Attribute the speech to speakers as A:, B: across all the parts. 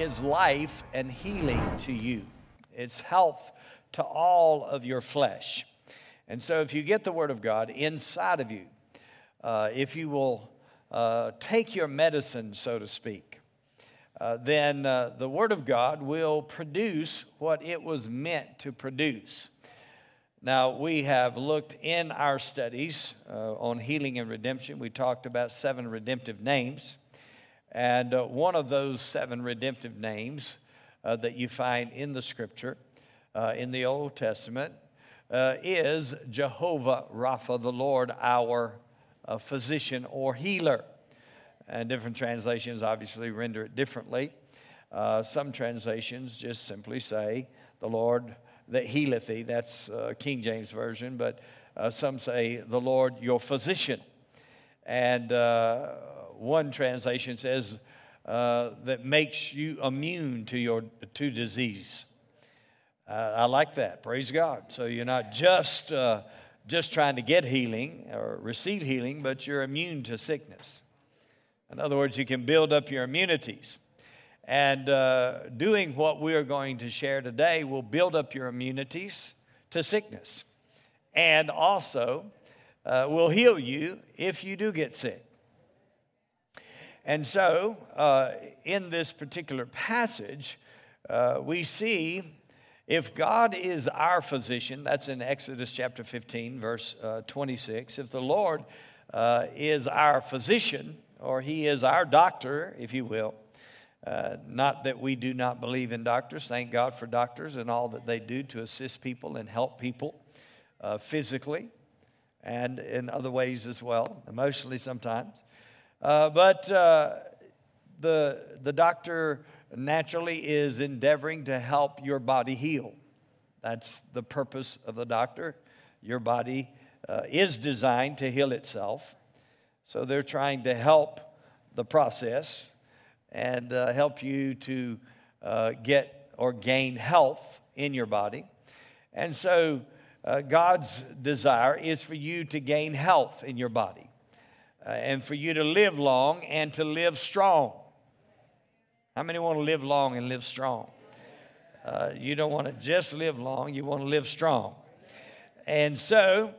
A: is life and healing to you, it's health to all of your flesh. And so, if you get the Word of God inside of you, uh, if you will uh, take your medicine, so to speak, uh, then uh, the Word of God will produce what it was meant to produce. Now, we have looked in our studies uh, on healing and redemption. We talked about seven redemptive names. And uh, one of those seven redemptive names uh, that you find in the scripture, uh, in the Old Testament, uh, is Jehovah Rapha, the Lord, our uh, physician or healer. And different translations obviously render it differently. some translations just simply say, the Lord that healeth thee. That's uh, King James Version, but uh, some say, the Lord your physician. And uh, one translation says, uh, that makes you immune to your to disease. Uh, I like that. Praise God. So you're not just uh, just trying to get healing or receive healing, but you're immune to sickness. In other words, you can build up your immunities. And uh, doing what we are going to share today will build up your immunities to sickness and also uh, will heal you if you do get sick. And so, uh, in this particular passage, uh, we see if God is our physician, that's in Exodus chapter 15, verse uh, 26. If the Lord uh, is our physician, or he is our doctor, if you will, uh, not that we do not believe in doctors. Thank God for doctors and all that they do to assist people and help people uh, physically and in other ways as well, emotionally sometimes. Uh, but uh, the, the doctor naturally is endeavoring to help your body heal. That's the purpose of the doctor. Your body uh, is designed to heal itself. So they're trying to help the process and uh, help you to uh, get or gain health in your body. And so, uh, God's desire is for you to gain health in your body uh, and for you to live long and to live strong. How many want to live long and live strong? Uh, you don't want to just live long, you want to live strong. And so,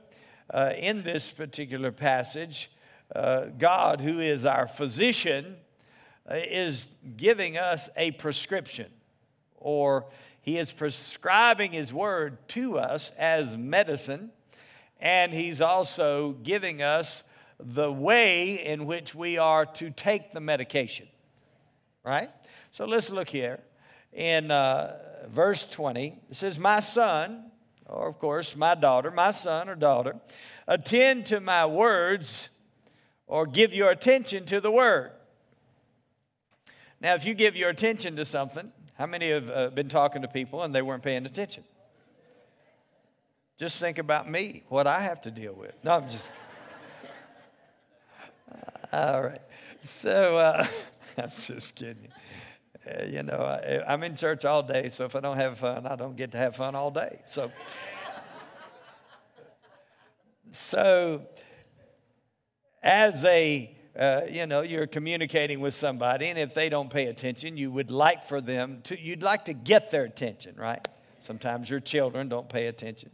A: uh, in this particular passage, God, who is our physician, uh, is giving us a prescription, or he is prescribing his word to us as medicine, and he's also giving us the way in which we are to take the medication. Right? So let's look here. In uh, verse 20, it says, My son, or of course, my daughter, my son or daughter, attend to my words or give your attention to the word. Now, if you give your attention to something, how many have uh, been talking to people and they weren't paying attention? Just think about me, what I have to deal with. No, I'm just. All right. So, uh, I'm just kidding. Uh, you know, I, I'm in church all day, so if I don't have fun, I don't get to have fun all day. So, so as a uh, you know, you're communicating with somebody, and if they don't pay attention, you would like for them to, you'd like to get their attention, right? Sometimes your children don't pay attention.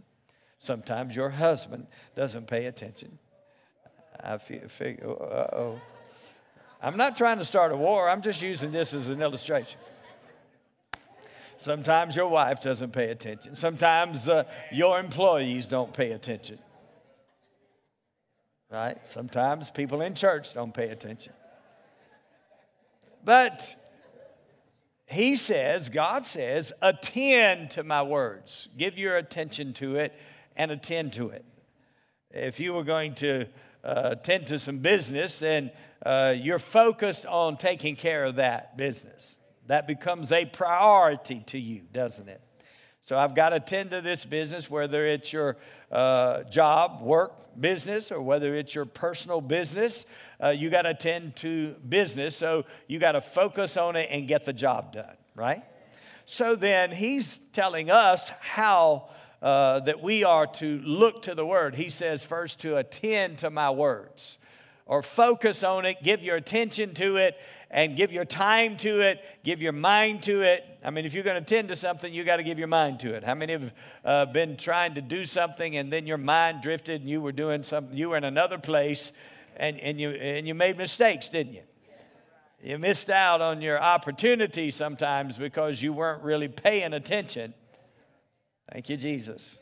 A: Sometimes your husband doesn't pay attention. I figure, uh oh. I'm not trying to start a war, I'm just using this as an illustration. Sometimes your wife doesn't pay attention. Sometimes uh, your employees don't pay attention right? Sometimes people in church don't pay attention. But he says, God says, attend to my words. Give your attention to it and attend to it. If you were going to uh, attend to some business, and uh, you're focused on taking care of that business. That becomes a priority to you, doesn't it? So I've got to tend to this business, whether it's your uh, job, work, business, or whether it's your personal business. Uh, you got to tend to business. So you got to focus on it and get the job done, right? So then he's telling us how uh, that we are to look to the word. He says, first, to attend to my words. or focus on it, give your attention to it, and give your time to it, give your mind to it. I mean, if you're going to attend to something, you got to give your mind to it. How many have uh, been trying to do something and then your mind drifted and you were doing something, you were in another place and, and, you, and you made mistakes, didn't you? You missed out on your opportunity sometimes because you weren't really paying attention. Thank you, Jesus.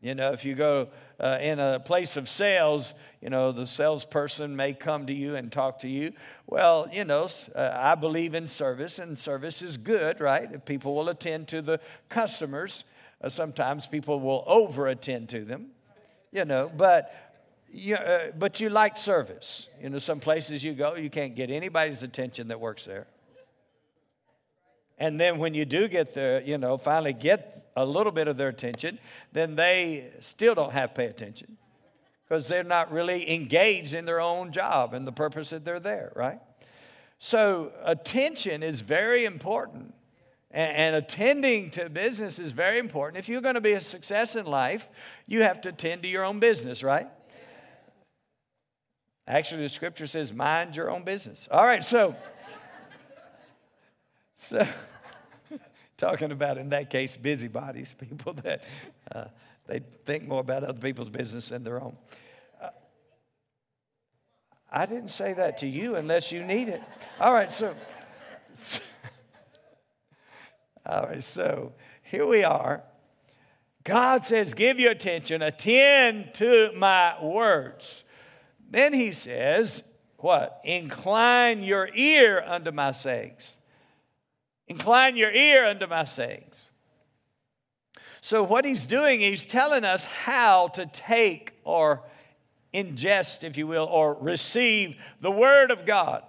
A: You know, if you go uh, in a place of sales, you know, the salesperson may come to you and talk to you. Well, you know, uh, I believe in service, and service is good, right? If people will attend to the customers. Uh, sometimes people will over attend to them, you know, but. You, uh, but you like service. You know, some places you go, you can't get anybody's attention that works there. And then when you do get there, you know, finally get a little bit of their attention, then they still don't have pay attention because they're not really engaged in their own job and the purpose that they're there, right? So, attention is very important. And, attending to business is very important. If you're going to be a success in life, you have to attend to your own business, right? Actually, the scripture says, mind your own business. All right, so, so talking about in that case busybodies, people that uh, they think more about other people's business than their own. Uh, I didn't say that to you unless you need it. All right, so, so all right, so here we are. God says, Give your attention, attend to my words. Then he says, What? Incline your ear unto my sayings. Incline your ear unto my sayings. So, what he's doing, he's telling us how to take or ingest, if you will, or receive the Word of God.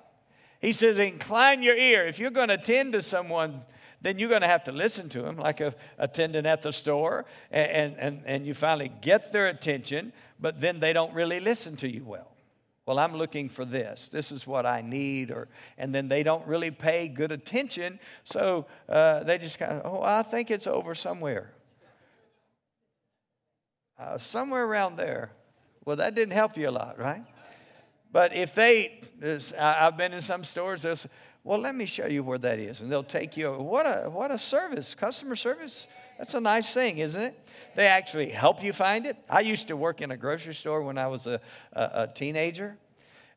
A: He says, Incline your ear. If you're going to attend to someone, then you're going to have to listen to them, like a attendant at the store, and, and, and you finally get their attention, but then they don't really listen to you well well i'm looking for this. This is what i need or and then they don't really pay good attention so uh, they just kind of oh i think it's over somewhere. Uh, somewhere around there. Well that didn't help you a lot right? But if they i've been in some stores well let me show you where that is and they'll take you what a what a service customer service that's a nice thing isn't it they actually help you find it. I used to work in a grocery store when I was a, a, a teenager.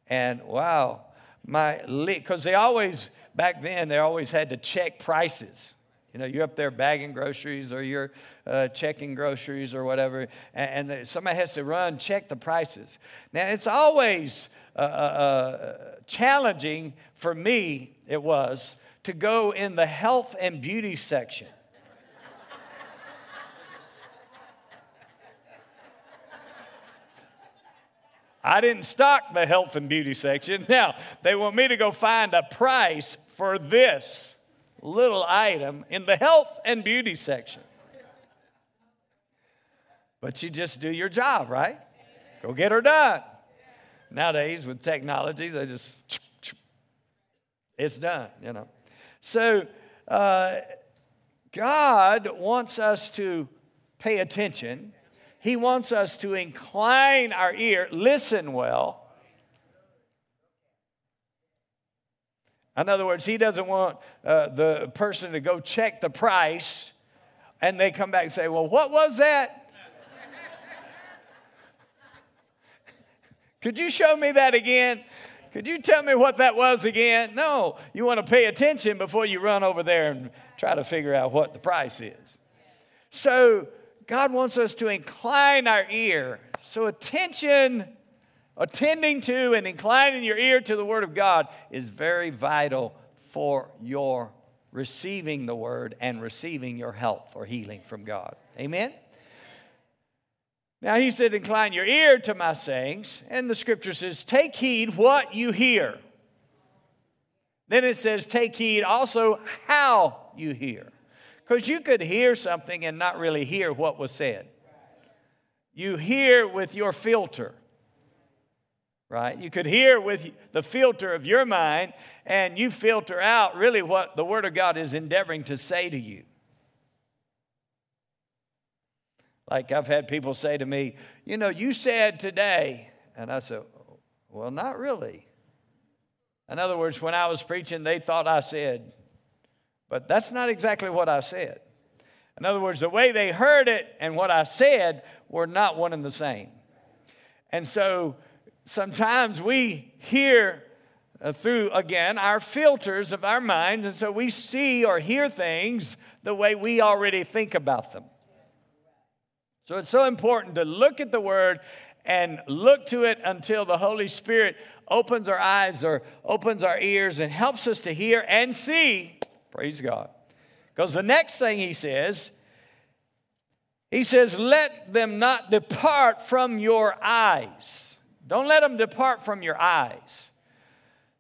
A: And wow, my, because they always, back then, they always had to check prices. You know, you're up there bagging groceries or you're uh, checking groceries or whatever, and, and, somebody has to run, check the prices. Now, it's always uh, uh, uh challenging for me, it was, to go in the health and beauty section. I didn't stock the health and beauty section. Now, they want me to go find a price for this little item in the health and beauty section. But you just do your job, right? Go get her done. Nowadays, with technology, they just, it's done, you know. So, uh, God wants us to pay attention he wants us to incline our ear, listen well. In other words, He doesn't want uh, the person to go check the price and they come back and say, Well, what was that? Could you show me that again? Could you tell me what that was again? No, you want to pay attention before you run over there and try to figure out what the price is. So, God wants us to incline our ear. So, attention, attending to, and inclining your ear to the Word of God is very vital for your receiving the Word and receiving your health or healing from God. Amen? Now, he said, Incline your ear to my sayings. And the scripture says, Take heed what you hear. Then it says, Take heed also how you hear. Because you could hear something and not really hear what was said. You hear with your filter, right? You could hear with the filter of your mind, and you filter out really what the Word of God is endeavoring to say to you. Like I've had people say to me, You know, you said today, and I said, Well, not really. In other words, when I was preaching, they thought I said, but that's not exactly what I said. In other words, the way they heard it and what I said were not one and the same. And so sometimes we hear uh, through, again, our filters of our minds, and so we see or hear things the way we already think about them. So it's so important to look at the Word and look to it until the Holy Spirit opens our eyes or opens our ears and helps us to hear and see. Praise God. Because the next thing he says, he says, Let them not depart from your eyes. Don't let them depart from your eyes.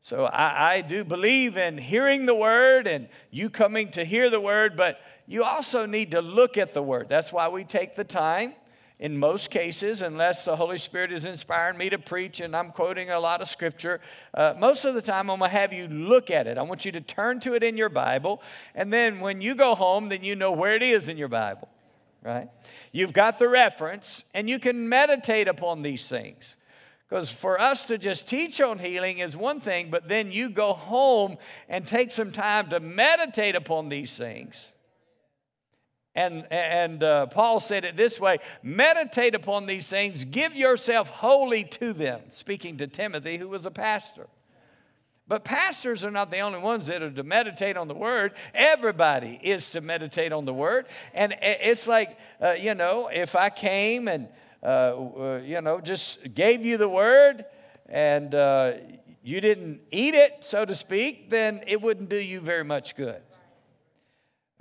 A: So I, I, do believe in hearing the word and you coming to hear the word, but you also need to look at the word. That's why we take the time in most cases, unless the Holy Spirit is inspiring me to preach and I'm quoting a lot of scripture, uh, most of the time I'm going to have you look at it. I want you to turn to it in your Bible. And then when you go home, then you know where it is in your Bible, right? You've got the reference and you can meditate upon these things. Because for us to just teach on healing is one thing, but then you go home and take some time to meditate upon these things and, and uh, Paul said it this way meditate upon these things, give yourself wholly to them, speaking to Timothy, who was a pastor. But pastors are not the only ones that are to meditate on the word. Everybody is to meditate on the word. And it's like, uh, you know, if I came and, uh, uh you know, just gave you the word and uh, you didn't eat it, so to speak, then it wouldn't do you very much good.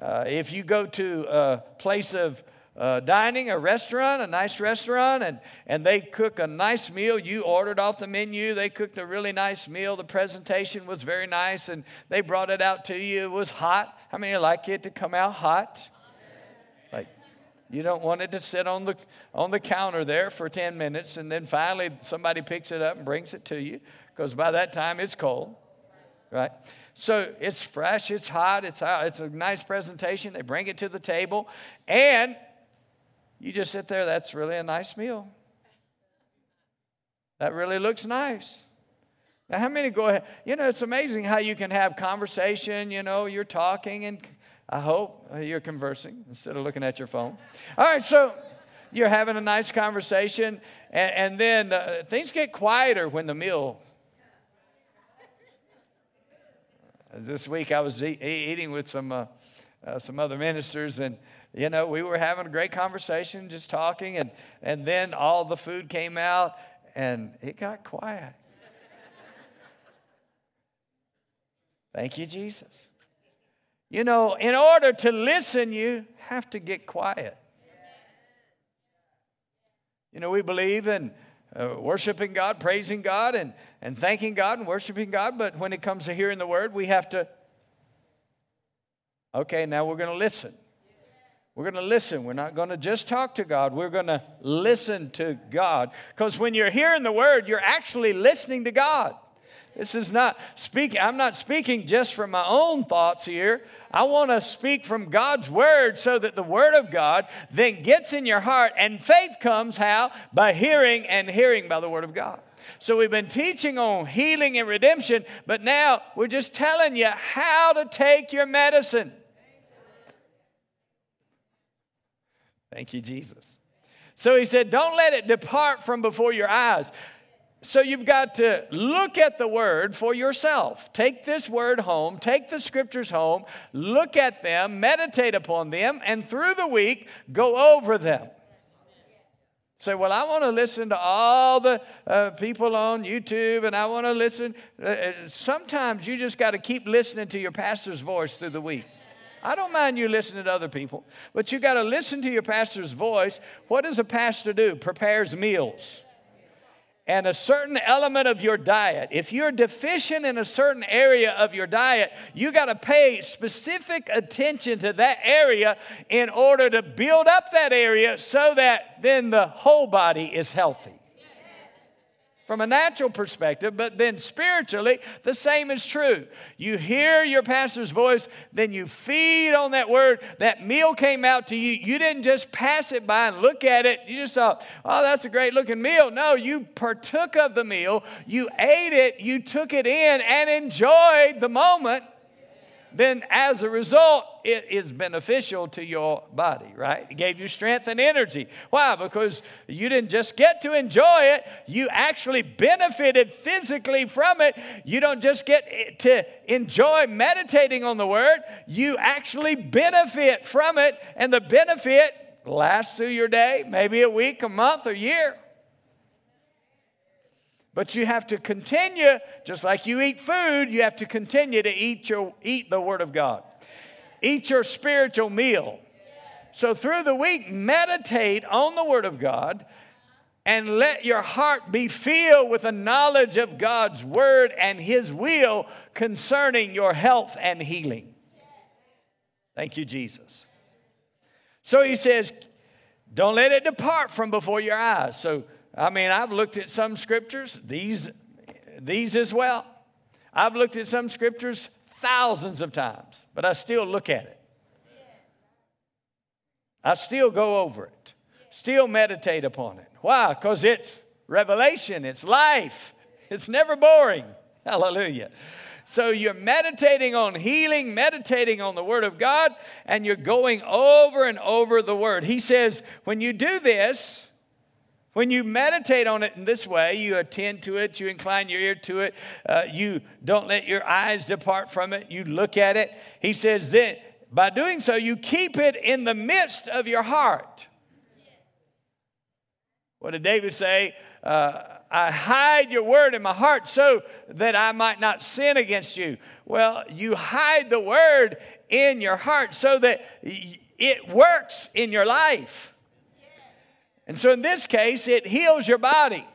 A: Uh, if you go to a place of uh, dining, a restaurant, a nice restaurant, and, and they cook a nice meal. You ordered off the menu. They cooked a really nice meal. The presentation was very nice, and they brought it out to you. It was hot. How many like it to come out hot? Like, you don't want it to sit on the, on the counter there for 10 minutes, and then finally somebody picks it up and brings it to you, because by that time it's cold, right? So it's fresh, it's hot, it's, it's a nice presentation. They bring it to the table, and you just sit there. That's really a nice meal. That really looks nice. Now, how many go ahead? You know, it's amazing how you can have conversation. You know, you're talking, and I hope you're conversing instead of looking at your phone. All right, so you're having a nice conversation, and, and then uh, things get quieter when the meal This week I was eating with some, uh, uh, some other ministers, and you know, we were having a great conversation, just talking, and, and then all the food came out, and it got quiet. Thank you, Jesus. You know, in order to listen, you have to get quiet. You know, we believe in uh, worshiping God, praising God, and, and thanking God and worshiping God. But when it comes to hearing the word, we have to, okay, now we're going to listen. We're going to listen. We're not going to just talk to God. We're going to listen to God. Because when you're hearing the word, you're actually listening to God. This is not speaking, I'm not speaking just from my own thoughts here. I want to speak from God's word so that the word of God then gets in your heart and faith comes how? By hearing and hearing by the word of God. So we've been teaching on healing and redemption, but now we're just telling you how to take your medicine. Thank you, Jesus. So he said, Don't let it depart from before your eyes. So you've got to look at the word for yourself. Take this word home, take the scriptures home, look at them, meditate upon them, and through the week, go over them. Say, well, I want to listen to all the uh, people on YouTube and I want to listen. Uh, uh sometimes you just got to keep listening to your pastor's voice through the week. I don't mind you listening to other people, but you got to listen to your pastor's voice. What does a pastor do? Prepares meals and a certain element of your diet. If you're deficient in a certain area of your diet, you got to pay specific attention to that area in order to build up that area so that then the whole body is healthy. From a natural perspective, but then spiritually, the same is true. You hear your pastor's voice, then you feed on that word. That meal came out to you. You didn't just pass it by and look at it. You just thought, oh, that's a great looking meal. No, you partook of the meal, you ate it, you took it in, and enjoyed the moment then as a result, it is beneficial to your body, right? It gave you strength and energy. Why? Because you didn't just get to enjoy it, you actually benefited physically from it. You don't just get to enjoy meditating on the word, you actually benefit from it, and the benefit lasts through your day, maybe a week, a month, a year. But you have to continue, just like you eat food, you have to continue to eat, your, eat the Word of God. Eat your spiritual meal. So through the week, meditate on the Word of God and let your heart be filled with a knowledge of God's Word and His will concerning your health and healing. Thank you, Jesus. So he says, don't let it depart from before your eyes. So I mean, I've looked at some scriptures, these, these as well. I've looked at some scriptures thousands of times, but I still look at it. I still go over it, still meditate upon it. Why? Because it's revelation, it's life, it's never boring. Hallelujah. So you're meditating on healing, meditating on the Word of God, and you're going over and over the Word. He says, when you do this, when you meditate on it in this way, you attend to it, you incline your ear to it, uh, you don't let your eyes depart from it, you look at it. He says that by doing so, you keep it in the midst of your heart. What did David say? Uh, I hide your word in my heart so that I might not sin against you. Well, you hide the word in your heart so that it works in your life. And so in this case, it heals your body.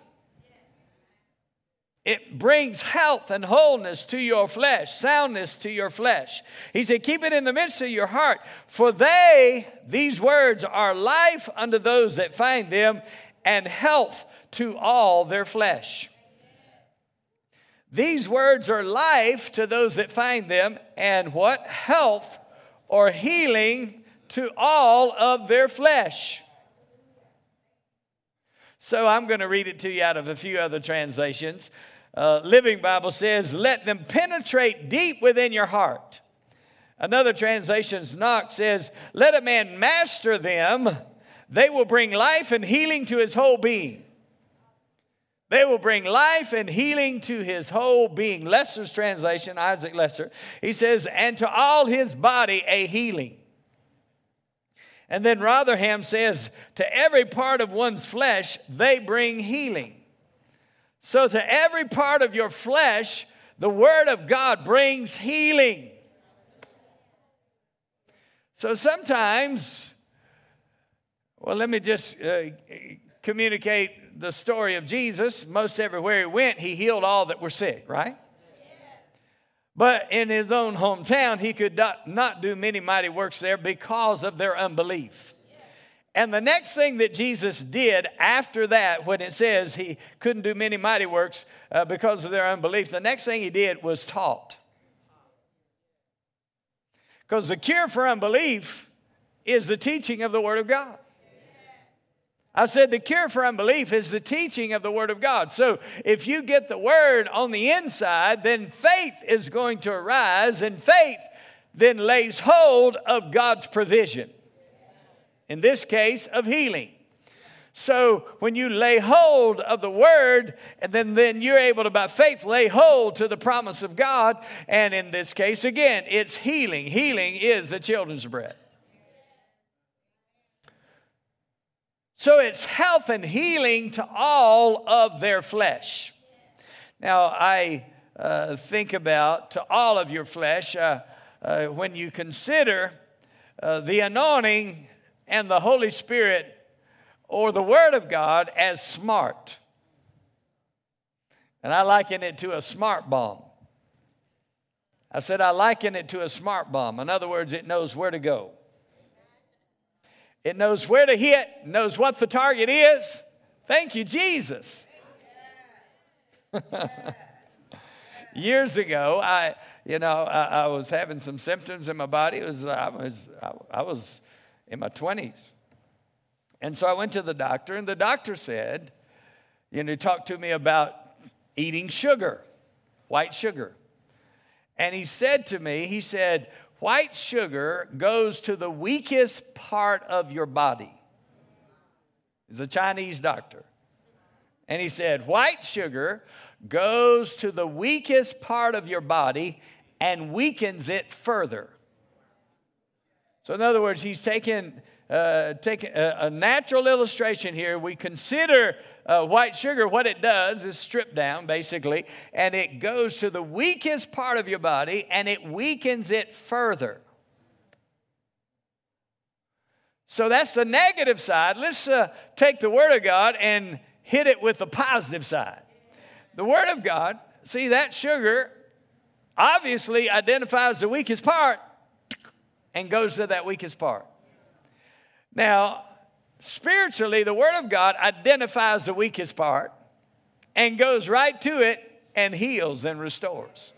A: It brings health and wholeness to your flesh, soundness to your flesh. He said, Keep it in the midst of your heart, for they, these words, are life unto those that find them, and health to all their flesh. These words are life to those that find them, and what? Health or healing to all of their flesh. So I'm going to read it to you out of a few other translations. Uh, Living Bible says, Let them penetrate deep within your heart. Another translation, Knox, says, Let a man master them. They will bring life and healing to his whole being. They will bring life and healing to his whole being. Leeser's translation, Isaac Leeser, he says, and to all his body a healing. And then Rotherham says, to every part of one's flesh, they bring healing. So, to every part of your flesh, the Word of God brings healing. So, sometimes, well, let me just uh, communicate the story of Jesus. Most everywhere he went, he healed all that were sick, right? But in his own hometown, he could not do many mighty works there because of their unbelief. And the next thing that Jesus did after that, when it says he couldn't do many mighty works uh, because of their unbelief, the next thing he did was taught. Because the cure for unbelief is the teaching of the Word of God. I said the cure for unbelief is the teaching of the Word of God. So if you get the Word on the inside, then faith is going to arise, and faith then lays hold of God's provision. In this case, of healing. So when you lay hold of the word, and then, then you're able to, by faith, lay hold to the promise of God. And in this case, again, it's healing. Healing is the children's bread. So it's health and healing to all of their flesh. Now, I uh, think about to all of your flesh uh, uh, when you consider uh, the anointing and the Holy Spirit or the Word of God as smart. And I liken it to a smart bomb. I said, I liken it to a smart bomb. In other words, it knows where to go. It knows where to hit, knows what the target is. Thank you, Jesus. Years ago, I, you know, I, I, was having some symptoms in my body. It was, I was, I was in my 20s. And so I went to the doctor, and the doctor said, you know, talked to me about eating sugar, white sugar. And he said to me, he said, white sugar goes to the weakest part of your body. He's a Chinese doctor. And he said, white sugar goes to the weakest part of your body and weakens it further. So, in other words, he's taken, uh, a, a, natural illustration here. We consider uh, white sugar, what it does is strip down, basically, and it goes to the weakest part of your body and it weakens it further. So that's the negative side. Let's uh, take the Word of God and hit it with the positive side. The Word of God, see, that sugar obviously identifies the weakest part and goes to that weakest part. Now, spiritually, the Word of God identifies the weakest part and goes right to it and heals and restores.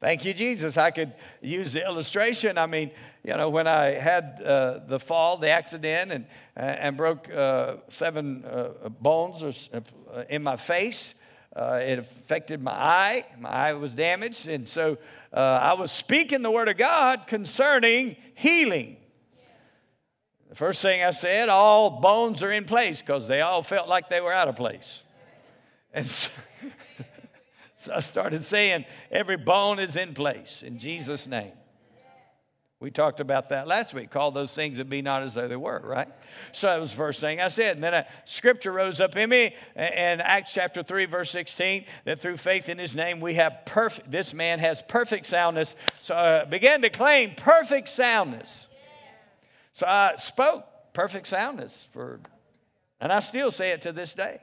A: Thank you, Jesus. I could use the illustration. I mean, you know, when I had uh, the fall, the accident, and, uh, and broke uh, seven uh, bones uh, in my face, uh, it affected my eye. My eye was damaged. And so Uh, I was speaking the word of God concerning healing. The first thing I said, all bones are in place because they all felt like they were out of place. And so, so I started saying, every bone is in place in Jesus' name. We talked about that last week. Call those things that be not as though they were, right? So that was the first thing I said. And then a scripture rose up in me in Acts chapter 3, verse 16, that through faith in his name we have perfect, this man has perfect soundness. So I began to claim perfect soundness. So I spoke perfect soundness for, and I still say it to this day.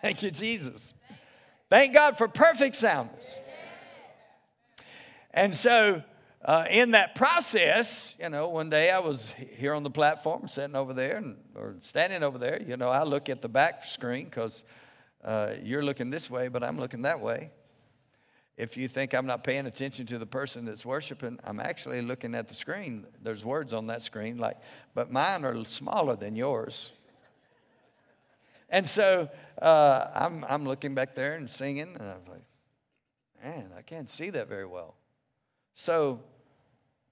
A: Thank you, Jesus. Thank God for perfect soundness. And so, uh, in that process, you know, one day I was here on the platform, sitting over there, and, or standing over there. You know, I look at the back screen because uh, you're looking this way, but I'm looking that way. If you think I'm not paying attention to the person that's worshiping, I'm actually looking at the screen. There's words on that screen, like, but mine are smaller than yours. And so uh, I'm, I'm looking back there and singing, and I was like, man, I can't see that very well. So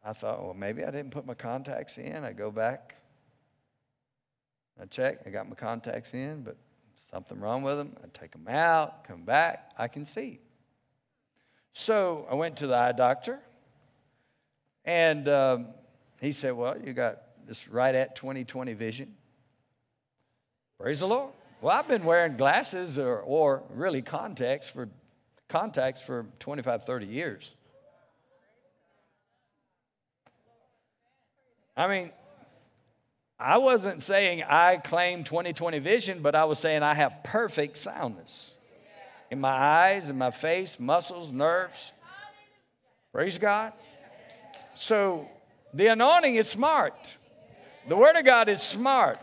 A: I thought, well, maybe I didn't put my contacts in. I go back, I check, I got my contacts in, but something wrong with them. I take them out, come back, I can see. So I went to the eye doctor, and um, he said, Well, you got this right at 20 20 vision. Praise the Lord. Well, I've been wearing glasses or, or really contacts for contacts for 25, 30 years. I mean, I wasn't saying I claim 2020 vision, but I was saying I have perfect soundness in my eyes, in my face, muscles, nerves. Praise God. So the anointing is smart. The Word of God is smart.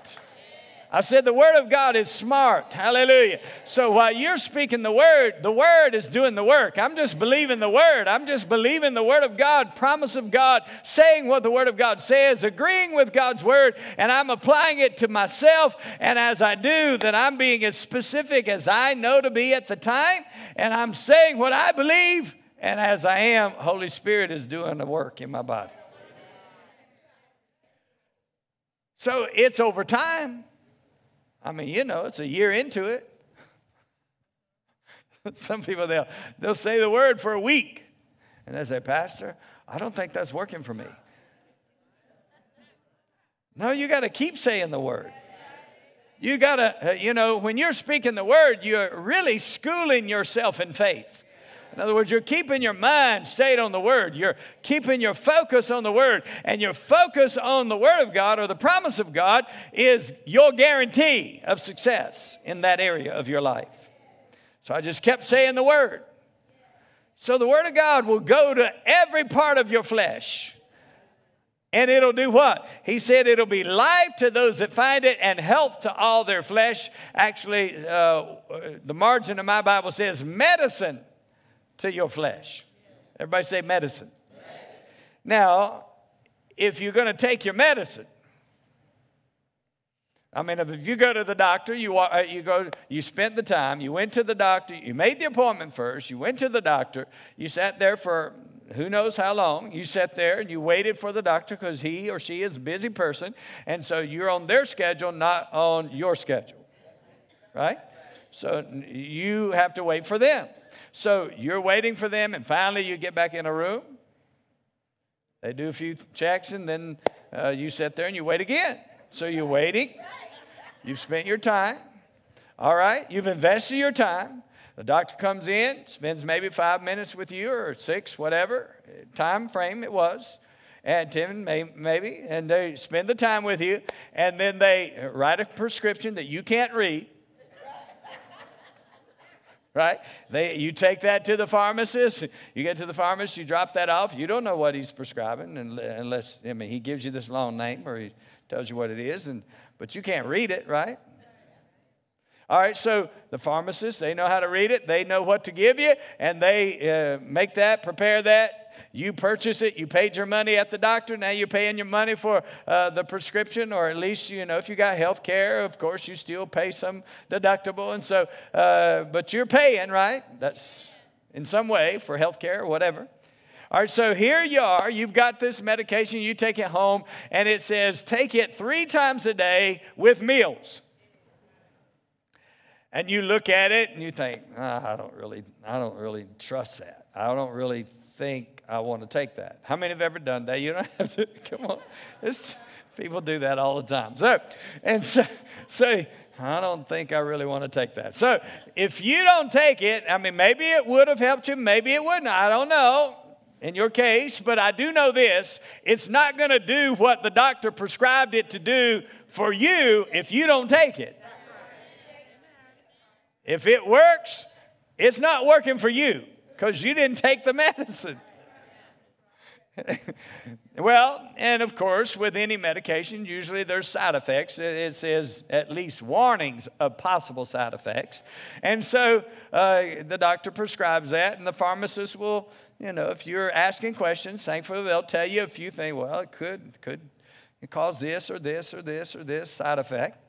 A: I said the Word of God is smart. Hallelujah. So while you're speaking the Word, the Word is doing the work. I'm just believing the Word. I'm just believing the Word of God, promise of God, saying what the Word of God says, agreeing with God's Word, and I'm applying it to myself. And as I do, then I'm being as specific as I know to be at the time, and I'm saying what I believe. And as I am, Holy Spirit is doing the work in my body. So it's over time. I mean, you know, it's a year into it. Some people, they'll, they'll say the word for a week. And they say, Pastor, I don't think that's working for me. No, you got to keep saying the word. You got to, you know, when you're speaking the word, you're really schooling yourself in faith. In other words, you're keeping your mind stayed on the Word. You're keeping your focus on the Word. And your focus on the Word of God or the promise of God is your guarantee of success in that area of your life. So I just kept saying the Word. So the Word of God will go to every part of your flesh. And it'll do what? He said it'll be life to those that find it and health to all their flesh. Actually, uh, the margin of my Bible says medicine to your flesh. Everybody say medicine. Now, if you're going to take your medicine, I mean, if you go to the doctor, you, uh, you go, you spent the time, you went to the doctor, you made the appointment first, you went to the doctor, you sat there for who knows how long. You sat there and you waited for the doctor because he or she is a busy person. And so you're on their schedule, not on your schedule. Right? So you have to wait for them. So you're waiting for them, and finally you get back in a room. They do a few checks, and then uh, you sit there and you wait again. So you're waiting. You've spent your time. All right? You've invested your time. The doctor comes in, spends maybe five minutes with you or six, whatever time frame it was, and 10 maybe, and they spend the time with you, and then they write a prescription that you can't read. Right? They, you take that to the pharmacist. You get to the pharmacist, you drop that off. You don't know what he's prescribing unless, I mean, he gives you this long name or he tells you what it is, and, but you can't read it, right? All right, so the pharmacists, they know how to read it, they know what to give you, and they uh, make that, prepare that. You purchase it, you paid your money at the doctor, now you're paying your money for uh, the prescription, or at least, you know, if you got health care, of course, you still pay some deductible. And so, uh, but you're paying, right? That's in some way for health care or whatever. All right, so here you are. You've got this medication, you take it home, and it says take it three times a day with meals and you look at it and you think, oh, I don't really, I don't really trust that. I don't really think I want to take that. How many have ever done that? You don't have to. Come on, it's, people do that all the time. So, and so, say, I don't think I really want to take that. So, if you don't take it, I mean, maybe it would have helped you, maybe it wouldn't. I don't know in your case, but I do know this it's not going to do what the doctor prescribed it to do for you if you don't take it. If it works, it's not working for you because you didn't take the medicine. well, and of course, with any medication, usually there's side effects. It says at least warnings of possible side effects. And so uh, the doctor prescribes that, and the pharmacist will, you know, if you're asking questions, thankfully they'll tell you a few things. Well, it could, could cause this or this or this or this side effect.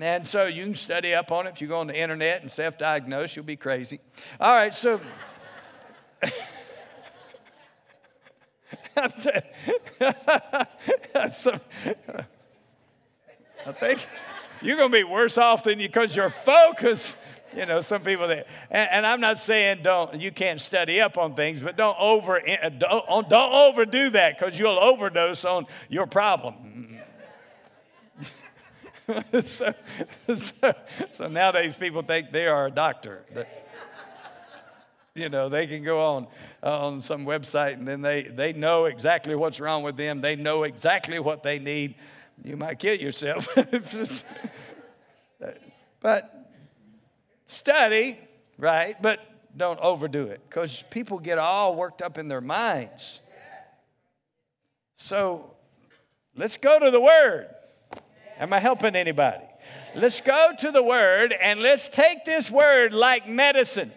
A: And so you can study up on it. If you go on the internet and self diagnose, you'll be crazy. All right, so. I think you're going to be worse off than you because your focus. You know, some people that, and, and, I'm not saying don't you can't study up on things, but don't over eh, eh, don't, oh, don't overdo that because you'll overdose on your problem. so, so, so, nowadays people think they are a doctor. You know, they can go on on some website and then they, they know exactly what's wrong with them. They know exactly what they need. You might kill yourself. but study, right? But don't overdo it because people get all worked up in their minds. So let's go to the Word. Am I helping anybody? Let's go to the Word and let's take this Word like medicine.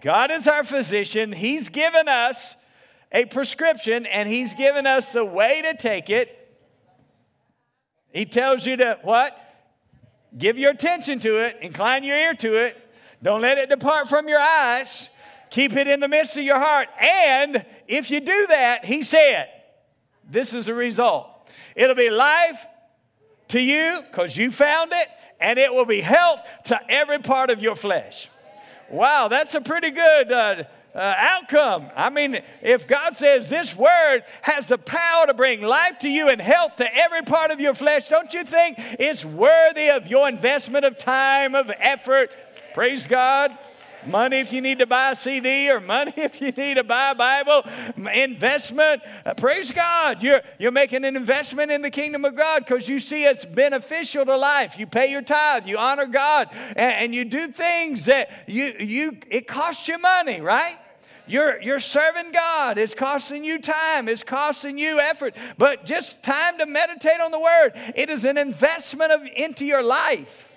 A: God is our physician. He's given us a prescription and He's given us a way to take it. He tells you to what? Give your attention to it, incline your ear to it. Don't let it depart from your eyes. Keep it in the midst of your heart. And if you do that, He said, this is the result. It'll be life to you because you found it, and it will be health to every part of your flesh. Wow, that's a pretty good uh, uh, outcome. I mean, if God says this word has the power to bring life to you and health to every part of your flesh, don't you think it's worthy of your investment of time, of effort? Praise God. Money if you need to buy a CD, or money if you need to buy a Bible. Investment. Uh, praise God. You're, you're making an investment in the kingdom of God because you see it's beneficial to life. You pay your tithe, you honor God, and, and you do things that you, you it costs you money, right? You're, you're serving God. It's costing you time, it's costing you effort, but just time to meditate on the Word. It is an investment of, into your life.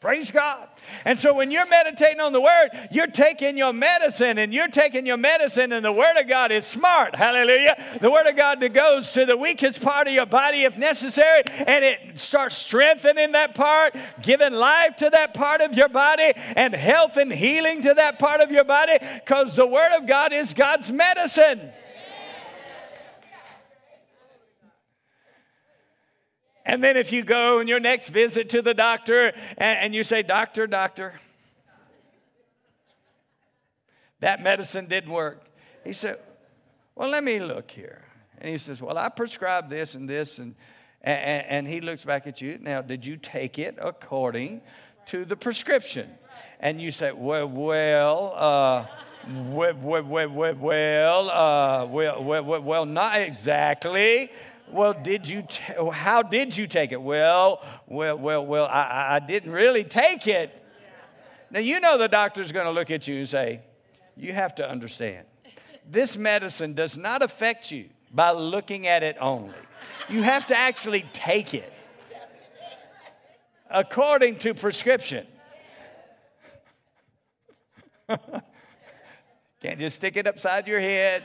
A: Praise God. And so when you're meditating on the Word, you're taking your medicine and you're taking your medicine, and the Word of God is smart. Hallelujah. The Word of God that goes to the weakest part of your body if necessary, and it starts strengthening that part, giving life to that part of your body, and health and healing to that part of your body, because the Word of God is God's medicine. And then if you go on your next visit to the doctor and, and you say, Doctor, doctor, that medicine didn't work. He said, Well, let me look here. And he says, Well, I prescribed this and this. And, and, and he looks back at you. Now, did you take it according to the prescription? And you say, Well, well, uh, well, well, well, well, uh, well, well, well, not exactly. Well, did you? T- oh, how did you take it? Well, well, well, well. I, I didn't really take it. Now you know the doctor's going to look at you and say, "You have to understand, this medicine does not affect you by looking at it only. You have to actually take it according to prescription." Can't just stick it upside your head.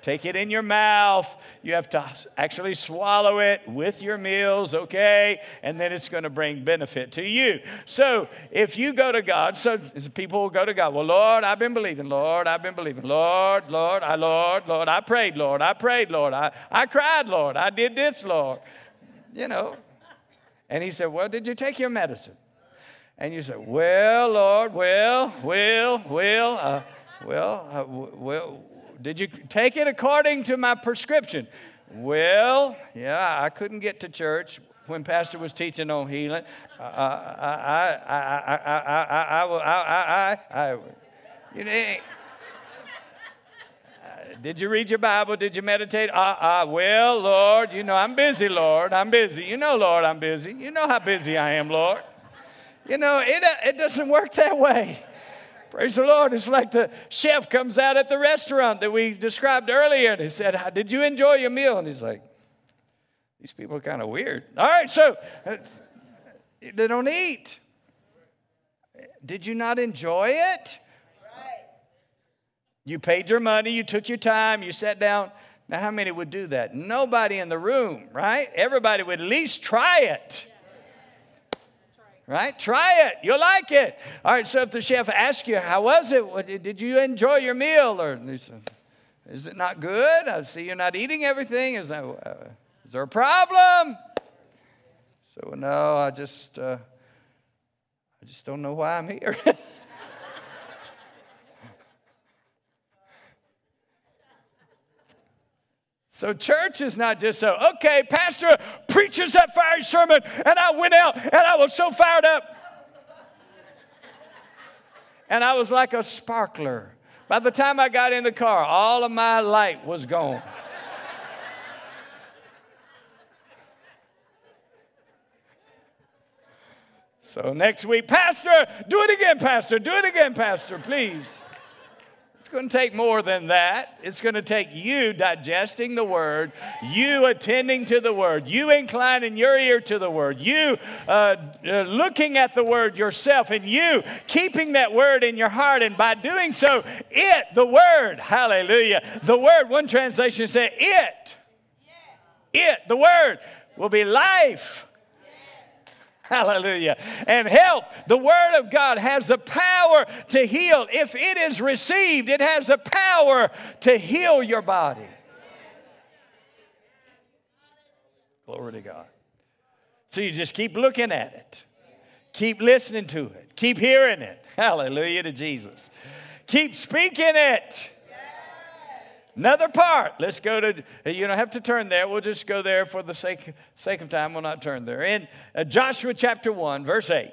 A: Take it in your mouth. You have to actually swallow it with your meals, okay? And then it's going to bring benefit to you. So if you go to God, so people will go to God. Well, Lord, I've been believing. Lord, I've been believing. Lord, Lord, I, Lord, Lord, I prayed, Lord, I prayed, Lord, I, I cried, Lord, I did this, Lord. You know. And he said, Well, did you take your medicine? And you say, Well, Lord, well, well, well, uh, well, uh, well, did you take it according to my prescription? Well, yeah, I couldn't get to church when Pastor was teaching on healing. I, I, I, I, I, I, I, I, I, you know, did you read your Bible? Did you meditate? Uh, uh, well, Lord, you know, I'm busy, Lord. I'm busy. You know, Lord, I'm busy. You know how busy I am, Lord. You know, it, it doesn't work that way. Praise the Lord. It's like the chef comes out at the restaurant that we described earlier and he said, Did you enjoy your meal? And he's like, These people are kind of weird. All right, so they don't eat. Did you not enjoy it? You paid your money, you took your time, you sat down. Now, how many would do that? Nobody in the room, right? Everybody would at least try it right? Try it. You'll like it. All right, so if the chef asks you, How was it? Did you enjoy your meal? Or Is it not good? I see you're not eating everything. Is, that, uh, is there a problem? So, no, I just, uh, I just don't know why I'm here. So, church is not just so, okay, Pastor preaches that fiery sermon, and I went out and I was so fired up. And I was like a sparkler. By the time I got in the car, all of my light was gone. so, next week, Pastor, do it again, Pastor, do it again, Pastor, please going to take more than that. It's going to take you digesting the word, you attending to the word, you inclining your ear to the word, you uh, uh, looking at the word yourself, and you keeping that word in your heart. And by doing so, it, the word, hallelujah, the word, one translation said, it, it, the word, will be life Hallelujah. And health, the Word of God has a power to heal. If it is received, it has a power to heal your body. Glory to God. So you just keep looking at it, keep listening to it, keep hearing it. Hallelujah to Jesus. Keep speaking it. Another part. Let's go to, you don't have to turn there. We'll just go there for the sake, sake of time. We'll not turn there. In uh, Joshua chapter 1, verse 8.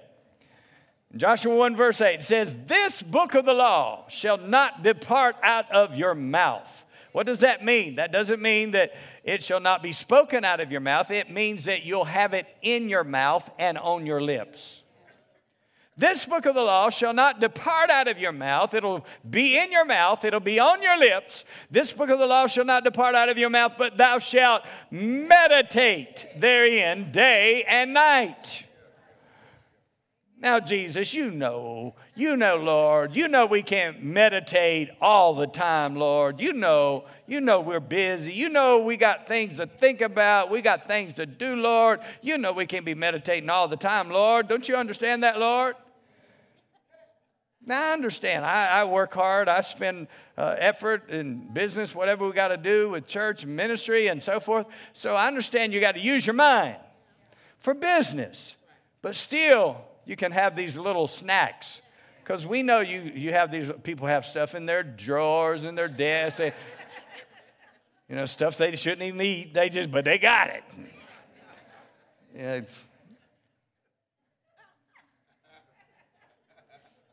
A: Joshua 1, verse 8 says, This book of the law shall not depart out of your mouth. What does that mean? That doesn't mean that it shall not be spoken out of your mouth. It means that you'll have it in your mouth and on your lips. This book of the law shall not depart out of your mouth. It'll be in your mouth, it'll be on your lips. This book of the law shall not depart out of your mouth, but thou shalt meditate therein day and night. Now, Jesus, you know, you know, Lord, you know we can't meditate all the time, Lord. You know, you know we're busy. You know we got things to think about. We got things to do, Lord. You know we can't be meditating all the time, Lord. Don't you understand that, Lord? Now, I understand. I, I work hard. I spend uh, effort in business, whatever we got to do with church and ministry and so forth. So I understand you got to use your mind for business. But still, you can have these little snacks. Because we know you, you have these people have stuff in their drawers and their desks. They, you know, stuff they shouldn't even eat. They just, but they got it. Yeah,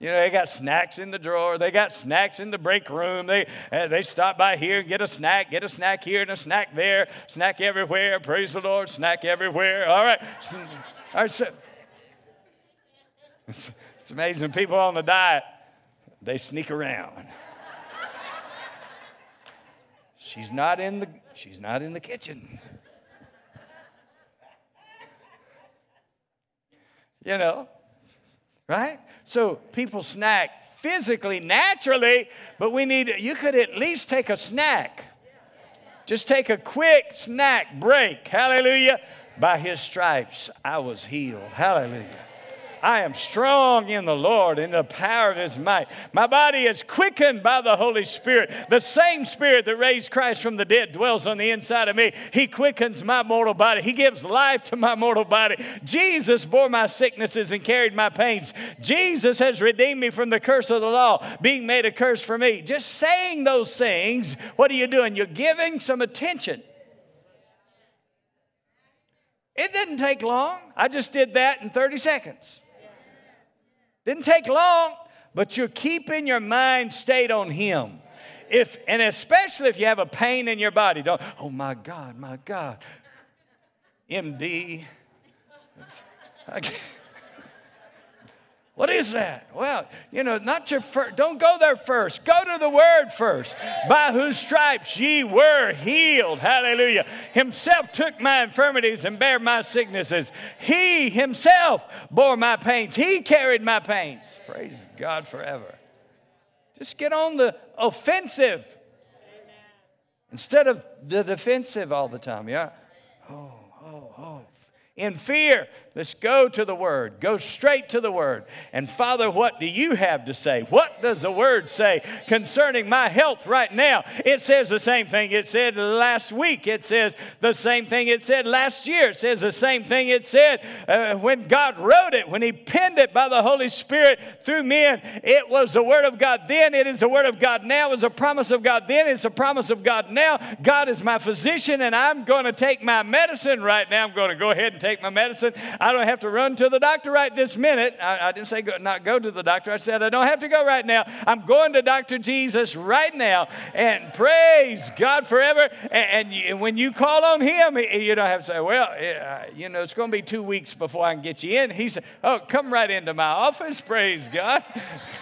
A: You know, they got snacks in the drawer. They got snacks in the break room. They, uh, they stop by here and get a snack, get a snack here and a snack there, snack everywhere. Praise the Lord, snack everywhere. All right. All right, so it's, it's amazing. People on the diet, they sneak around. she's not in the, she's not in the kitchen. You know, right? So people snack physically, naturally, but we need, you could at least take a snack. Just take a quick snack break. Hallelujah. By his stripes, I was healed. Hallelujah. I am strong in the Lord in the power of his might. My body is quickened by the Holy Spirit. The same Spirit that raised Christ from the dead dwells on the inside of me. He quickens my mortal body, He gives life to my mortal body. Jesus bore my sicknesses and carried my pains. Jesus has redeemed me from the curse of the law, being made a curse for me. Just saying those things, what are you doing? You're giving some attention. It didn't take long. I just did that in 30 seconds. Didn't take long, but you're keeping your mind stayed on Him. If, and especially if you have a pain in your body, don't, oh my God, my God. MD. What is that? Well, you know, not your first, don't go there first. Go to the word first. By whose stripes ye were healed. Hallelujah. Himself took my infirmities and bare my sicknesses. He himself bore my pains. He carried my pains. Praise God forever. Just get on the offensive instead of the defensive all the time. Yeah. Oh, oh, oh. In fear, Let's go to the Word. Go straight to the Word. And Father, what do you have to say? What does the Word say concerning my health right now? It says the same thing it said last week. It says the same thing it said last year. It says the same thing it said uh, when God wrote it, when He penned it by the Holy Spirit through men. It was the Word of God then. It is the Word of God now. It was a promise of God then. It's a promise of God now. God is my physician, and I'm going to take my medicine right now. I'm going to go ahead and take my medicine. Don't have to run to the doctor right this minute. I, I didn't say go, not go to the doctor. I said I don't have to go right now. I'm going to Dr. Jesus right now. And praise God forever. And, and, you, when you call on Him, you don't have to say, well, uh, you know, it's going to be two weeks before I can get you in. He said, oh, come right into my office. Praise God.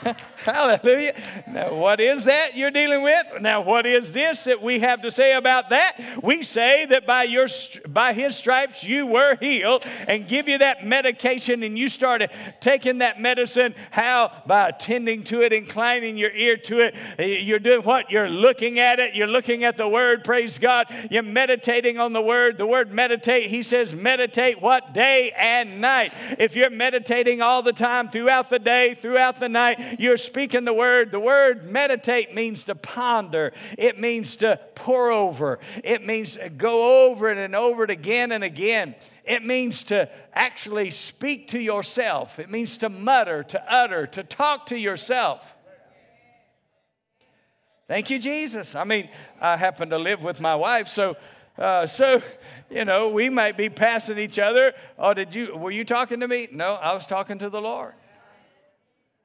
A: Hallelujah. Now, what is that you're dealing with? Now, what is this that we have to say about that? We say that by your by His stripes you were healed, and give you that medication and you started taking that medicine, how? By attending to it, inclining your ear to it. You're doing what? You're looking at it. You're looking at the word. Praise God. You're meditating on the word. The word meditate, he says, meditate what? Day and night. If you're meditating all the time throughout the day, throughout the night, you're speaking the word. The word meditate means to ponder, it means to pore over, it means to go over it and over it again and again. It means to actually speak to yourself, it means to mutter, to utter, to talk to yourself. Thank you, Jesus. I mean, I happen to live with my wife, so, uh, so you know, we might be passing each other. Oh, did you? Were you talking to me? No, I was talking to the Lord.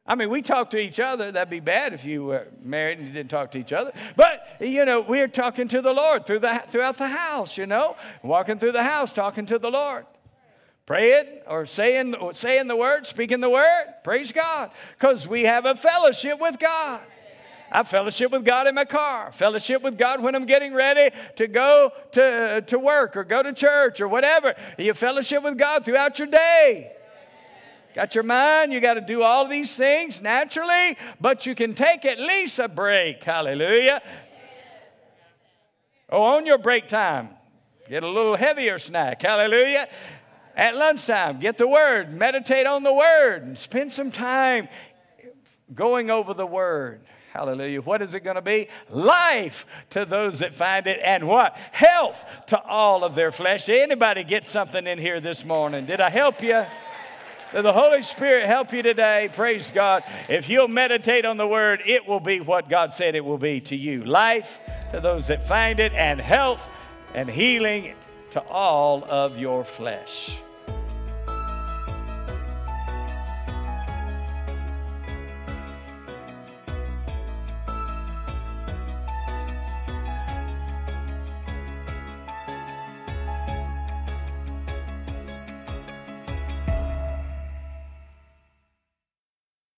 A: I mean, we talk to each other. That'd be bad if you were married and you didn't talk to each other. But, you know, we're talking to the Lord through the, throughout the house, you know, walking through the house, talking to the Lord. praying or saying, saying the word, speaking the word. Praise God. Because we have a fellowship with God. I fellowship with God in my car, fellowship with God when I'm getting ready to go to, to work or go to church or whatever. You fellowship with God throughout your day. Got your mind, you got to do all these things naturally, but you can take at least a break. Hallelujah. Oh, on your break time, get a little heavier snack. Hallelujah. At lunchtime, get the word, meditate on the word, and spend some time going over the word. Hallelujah. What is it going to be? Life to those that find it, and what? Health to all of their flesh. Anybody get something in here this morning? Did I help you? Did the Holy Spirit help you today? Praise God. If you'll meditate on the word, it will be what God said it will be to you life to those that find it, and health and healing to all of your flesh.